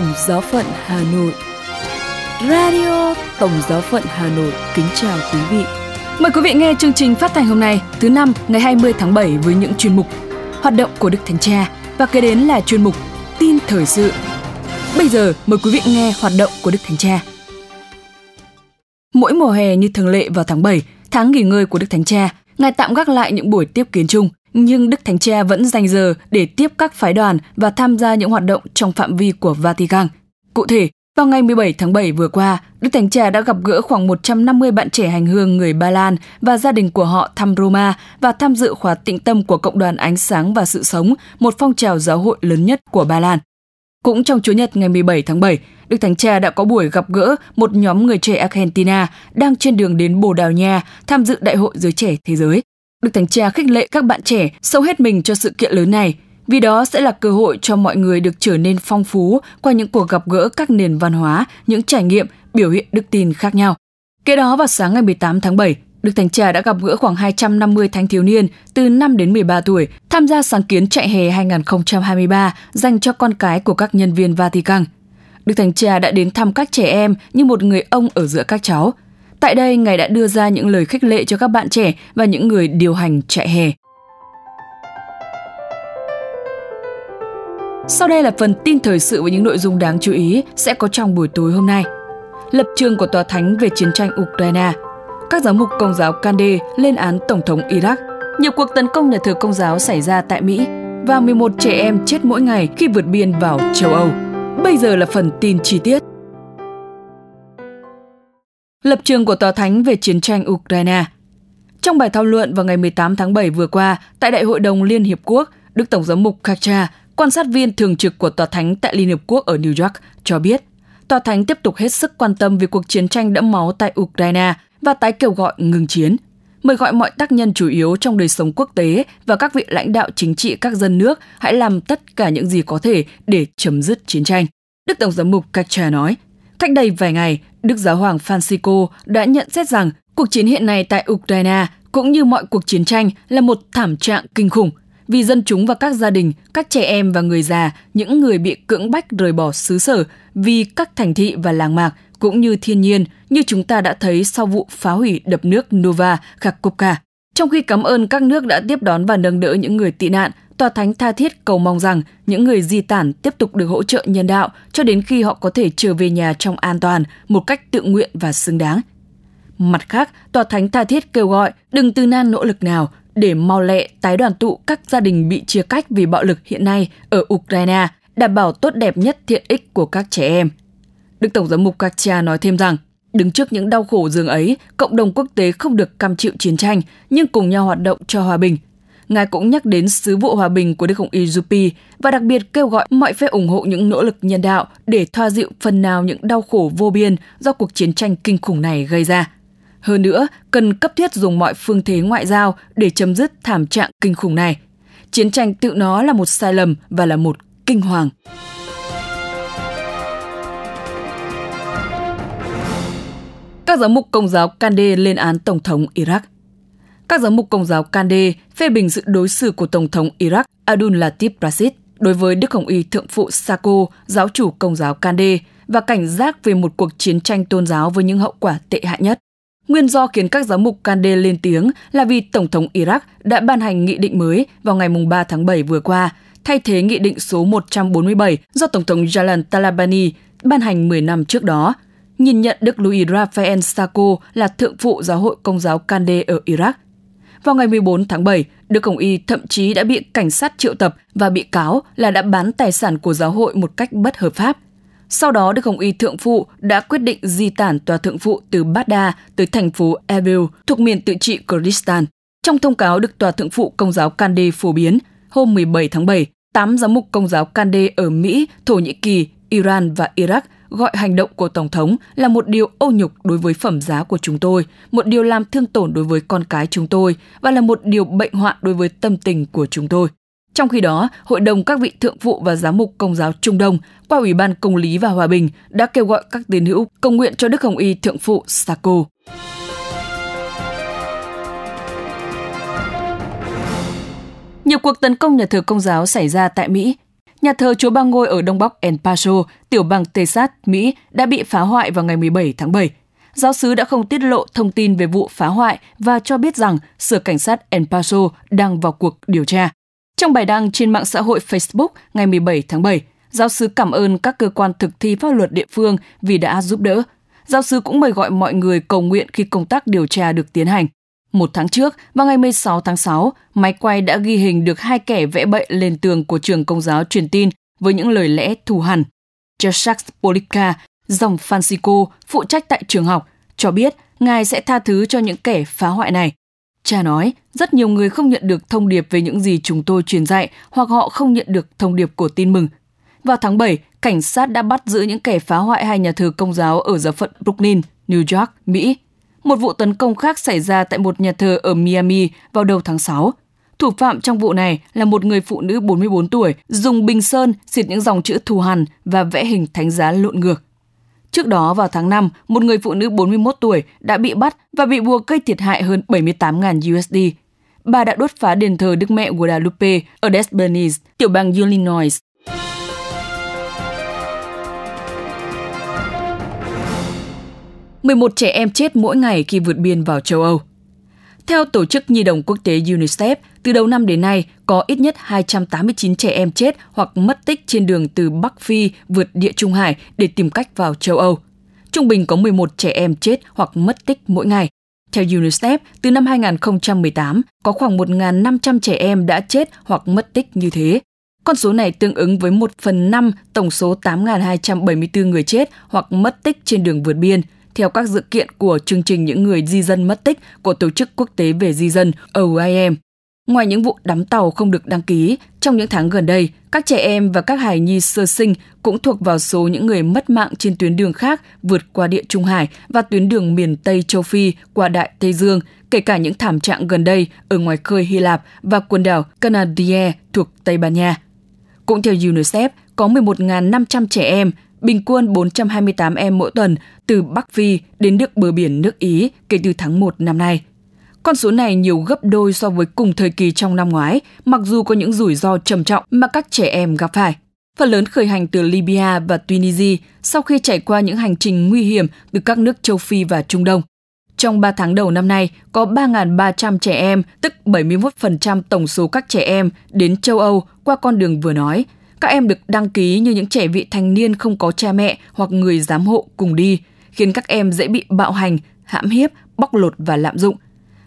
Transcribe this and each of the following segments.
Tổng Giáo phận Hà Nội Radio Tổng Giáo phận Hà Nội kính chào quý vị. Mời quý vị nghe chương trình phát thanh hôm nay, thứ năm ngày 20 tháng 7 với những chuyên mục Hoạt động của Đức Thánh Cha và kế đến là chuyên mục Tin thời sự. Bây giờ mời quý vị nghe hoạt động của Đức Thánh Cha. Mỗi mùa hè như thường lệ vào tháng 7, tháng nghỉ ngơi của Đức Thánh Cha, Ngài tạm gác lại những buổi tiếp kiến chung, nhưng Đức Thánh Cha vẫn dành giờ để tiếp các phái đoàn và tham gia những hoạt động trong phạm vi của Vatican. Cụ thể, vào ngày 17 tháng 7 vừa qua, Đức Thánh Cha đã gặp gỡ khoảng 150 bạn trẻ hành hương người Ba Lan và gia đình của họ thăm Roma và tham dự khóa tịnh tâm của Cộng đoàn Ánh Sáng và Sự Sống, một phong trào giáo hội lớn nhất của Ba Lan. Cũng trong Chủ nhật ngày 17 tháng 7, Đức Thánh Cha đã có buổi gặp gỡ một nhóm người trẻ Argentina đang trên đường đến Bồ Đào Nha tham dự Đại hội Giới Trẻ Thế Giới. Đức Thánh Cha khích lệ các bạn trẻ sâu hết mình cho sự kiện lớn này, vì đó sẽ là cơ hội cho mọi người được trở nên phong phú qua những cuộc gặp gỡ các nền văn hóa, những trải nghiệm, biểu hiện đức tin khác nhau. Kế đó vào sáng ngày 18 tháng 7, Đức Thánh Cha đã gặp gỡ khoảng 250 thanh thiếu niên từ 5 đến 13 tuổi tham gia sáng kiến chạy hè 2023 dành cho con cái của các nhân viên Vatican. Đức Thánh Cha đã đến thăm các trẻ em như một người ông ở giữa các cháu. Tại đây, Ngài đã đưa ra những lời khích lệ cho các bạn trẻ và những người điều hành trại hè. Sau đây là phần tin thời sự với những nội dung đáng chú ý sẽ có trong buổi tối hôm nay. Lập trường của Tòa Thánh về chiến tranh Ukraine Các giám mục công giáo Kande lên án Tổng thống Iraq Nhiều cuộc tấn công nhà thờ công giáo xảy ra tại Mỹ và 11 trẻ em chết mỗi ngày khi vượt biên vào châu Âu. Bây giờ là phần tin chi tiết. Lập trường của Tòa Thánh về chiến tranh Ukraine Trong bài thảo luận vào ngày 18 tháng 7 vừa qua tại Đại hội đồng Liên Hiệp Quốc, Đức Tổng giám mục Kacha quan sát viên thường trực của Tòa Thánh tại Liên hiệp Quốc ở New York, cho biết Tòa Thánh tiếp tục hết sức quan tâm về cuộc chiến tranh đẫm máu tại Ukraine và tái kêu gọi ngừng chiến, mời gọi mọi tác nhân chủ yếu trong đời sống quốc tế và các vị lãnh đạo chính trị các dân nước hãy làm tất cả những gì có thể để chấm dứt chiến tranh. Đức Tổng giám mục Kacha nói, cách đây vài ngày, Đức Giáo hoàng Francisco đã nhận xét rằng cuộc chiến hiện nay tại Ukraine cũng như mọi cuộc chiến tranh là một thảm trạng kinh khủng vì dân chúng và các gia đình, các trẻ em và người già, những người bị cưỡng bách rời bỏ xứ sở vì các thành thị và làng mạc cũng như thiên nhiên như chúng ta đã thấy sau vụ phá hủy đập nước Nova Kakhovka. Trong khi cảm ơn các nước đã tiếp đón và nâng đỡ những người tị nạn, Tòa Thánh tha thiết cầu mong rằng những người di tản tiếp tục được hỗ trợ nhân đạo cho đến khi họ có thể trở về nhà trong an toàn, một cách tự nguyện và xứng đáng. Mặt khác, Tòa Thánh tha thiết kêu gọi đừng từ nan nỗ lực nào, để mau lẹ tái đoàn tụ các gia đình bị chia cách vì bạo lực hiện nay ở Ukraine, đảm bảo tốt đẹp nhất thiện ích của các trẻ em. Đức Tổng giám mục Katia nói thêm rằng, đứng trước những đau khổ dường ấy, cộng đồng quốc tế không được cam chịu chiến tranh, nhưng cùng nhau hoạt động cho hòa bình. Ngài cũng nhắc đến sứ vụ hòa bình của Đức Hồng Y và đặc biệt kêu gọi mọi phe ủng hộ những nỗ lực nhân đạo để thoa dịu phần nào những đau khổ vô biên do cuộc chiến tranh kinh khủng này gây ra. Hơn nữa, cần cấp thiết dùng mọi phương thế ngoại giao để chấm dứt thảm trạng kinh khủng này. Chiến tranh tự nó là một sai lầm và là một kinh hoàng. Các giám mục công giáo Kande lên án Tổng thống Iraq. Các giám mục công giáo Kande phê bình sự đối xử của Tổng thống Iraq Abdul Latif Rashid đối với Đức Hồng Y Thượng phụ Sako, giáo chủ công giáo Kande, và cảnh giác về một cuộc chiến tranh tôn giáo với những hậu quả tệ hại nhất. Nguyên do khiến các giám mục Kande lên tiếng là vì Tổng thống Iraq đã ban hành nghị định mới vào ngày 3 tháng 7 vừa qua, thay thế nghị định số 147 do Tổng thống Jalan Talabani ban hành 10 năm trước đó, nhìn nhận Đức Louis Raphael Sako là thượng phụ giáo hội công giáo Kande ở Iraq. Vào ngày 14 tháng 7, Đức Hồng Y thậm chí đã bị cảnh sát triệu tập và bị cáo là đã bán tài sản của giáo hội một cách bất hợp pháp – sau đó, Đức Hồng Y Thượng Phụ đã quyết định di tản tòa thượng phụ từ Baghdad tới thành phố Erbil thuộc miền tự trị Kurdistan. Trong thông cáo được tòa thượng phụ công giáo Kande phổ biến, hôm 17 tháng 7, 8 giám mục công giáo Kande ở Mỹ, Thổ Nhĩ Kỳ, Iran và Iraq gọi hành động của Tổng thống là một điều ô nhục đối với phẩm giá của chúng tôi, một điều làm thương tổn đối với con cái chúng tôi và là một điều bệnh hoạn đối với tâm tình của chúng tôi. Trong khi đó, Hội đồng các vị thượng phụ và giám mục Công giáo Trung Đông qua Ủy ban Công lý và Hòa bình đã kêu gọi các tín hữu cầu nguyện cho Đức Hồng Y thượng phụ Sako. Nhiều cuộc tấn công nhà thờ Công giáo xảy ra tại Mỹ. Nhà thờ Chúa Ba Ngôi ở Đông Bắc El Paso, tiểu bang Texas, Mỹ đã bị phá hoại vào ngày 17 tháng 7. Giáo sứ đã không tiết lộ thông tin về vụ phá hoại và cho biết rằng Sở Cảnh sát El Paso đang vào cuộc điều tra. Trong bài đăng trên mạng xã hội Facebook ngày 17 tháng 7, giáo sứ cảm ơn các cơ quan thực thi pháp luật địa phương vì đã giúp đỡ. Giáo sứ cũng mời gọi mọi người cầu nguyện khi công tác điều tra được tiến hành. Một tháng trước, vào ngày 16 tháng 6, máy quay đã ghi hình được hai kẻ vẽ bậy lên tường của trường công giáo truyền tin với những lời lẽ thù hằn. Jacques Polica, dòng Francisco, phụ trách tại trường học, cho biết ngài sẽ tha thứ cho những kẻ phá hoại này. Cha nói, rất nhiều người không nhận được thông điệp về những gì chúng tôi truyền dạy hoặc họ không nhận được thông điệp của tin mừng. Vào tháng 7, cảnh sát đã bắt giữ những kẻ phá hoại hai nhà thờ công giáo ở giáo phận Brooklyn, New York, Mỹ. Một vụ tấn công khác xảy ra tại một nhà thờ ở Miami vào đầu tháng 6. Thủ phạm trong vụ này là một người phụ nữ 44 tuổi dùng bình sơn xịt những dòng chữ thù hằn và vẽ hình thánh giá lộn ngược. Trước đó vào tháng 5, một người phụ nữ 41 tuổi đã bị bắt và bị buộc gây thiệt hại hơn 78.000 USD. Bà đã đốt phá đền thờ Đức Mẹ Guadalupe ở Des Moines, tiểu bang Illinois. 11 trẻ em chết mỗi ngày khi vượt biên vào châu Âu. Theo Tổ chức Nhi đồng Quốc tế UNICEF, từ đầu năm đến nay có ít nhất 289 trẻ em chết hoặc mất tích trên đường từ Bắc Phi vượt địa Trung Hải để tìm cách vào châu Âu. Trung bình có 11 trẻ em chết hoặc mất tích mỗi ngày. Theo UNICEF, từ năm 2018, có khoảng 1.500 trẻ em đã chết hoặc mất tích như thế. Con số này tương ứng với 1 phần 5 tổng số 8.274 người chết hoặc mất tích trên đường vượt biên – theo các dự kiện của chương trình những người di dân mất tích của Tổ chức Quốc tế về di dân OIM. Ngoài những vụ đắm tàu không được đăng ký, trong những tháng gần đây, các trẻ em và các hài nhi sơ sinh cũng thuộc vào số những người mất mạng trên tuyến đường khác vượt qua địa Trung Hải và tuyến đường miền Tây châu Phi qua Đại Tây Dương, kể cả những thảm trạng gần đây ở ngoài khơi Hy Lạp và quần đảo Canadier thuộc Tây Ban Nha. Cũng theo UNICEF, có 11.500 trẻ em bình quân 428 em mỗi tuần từ Bắc Phi đến nước bờ biển nước Ý kể từ tháng 1 năm nay. Con số này nhiều gấp đôi so với cùng thời kỳ trong năm ngoái, mặc dù có những rủi ro trầm trọng mà các trẻ em gặp phải. Phần lớn khởi hành từ Libya và Tunisia sau khi trải qua những hành trình nguy hiểm từ các nước châu Phi và Trung Đông. Trong 3 tháng đầu năm nay, có 3.300 trẻ em, tức 71% tổng số các trẻ em đến châu Âu qua con đường vừa nói, các em được đăng ký như những trẻ vị thành niên không có cha mẹ hoặc người giám hộ cùng đi, khiến các em dễ bị bạo hành, hãm hiếp, bóc lột và lạm dụng.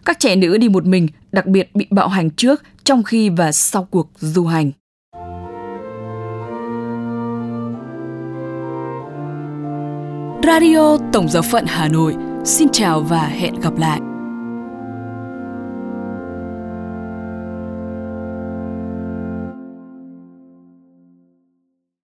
Các trẻ nữ đi một mình đặc biệt bị bạo hành trước, trong khi và sau cuộc du hành. Radio Tổng giáo phận Hà Nội. Xin chào và hẹn gặp lại.